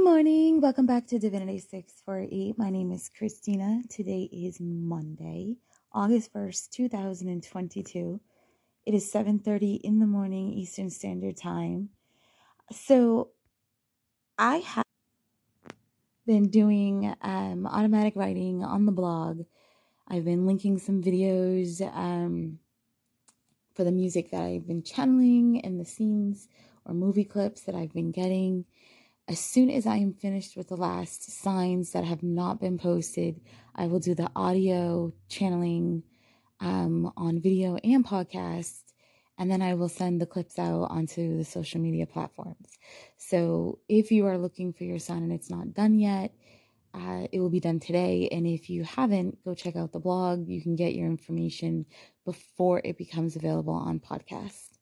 Good morning. Welcome back to Divinity 648. My name is Christina. Today is Monday, August 1st, 2022. It is 7:30 in the morning Eastern Standard Time. So, I have been doing um, automatic writing on the blog. I've been linking some videos um, for the music that I've been channeling and the scenes or movie clips that I've been getting. As soon as I am finished with the last signs that have not been posted, I will do the audio channeling um, on video and podcast, and then I will send the clips out onto the social media platforms. So if you are looking for your sign and it's not done yet, uh, it will be done today. And if you haven't, go check out the blog. You can get your information before it becomes available on podcasts.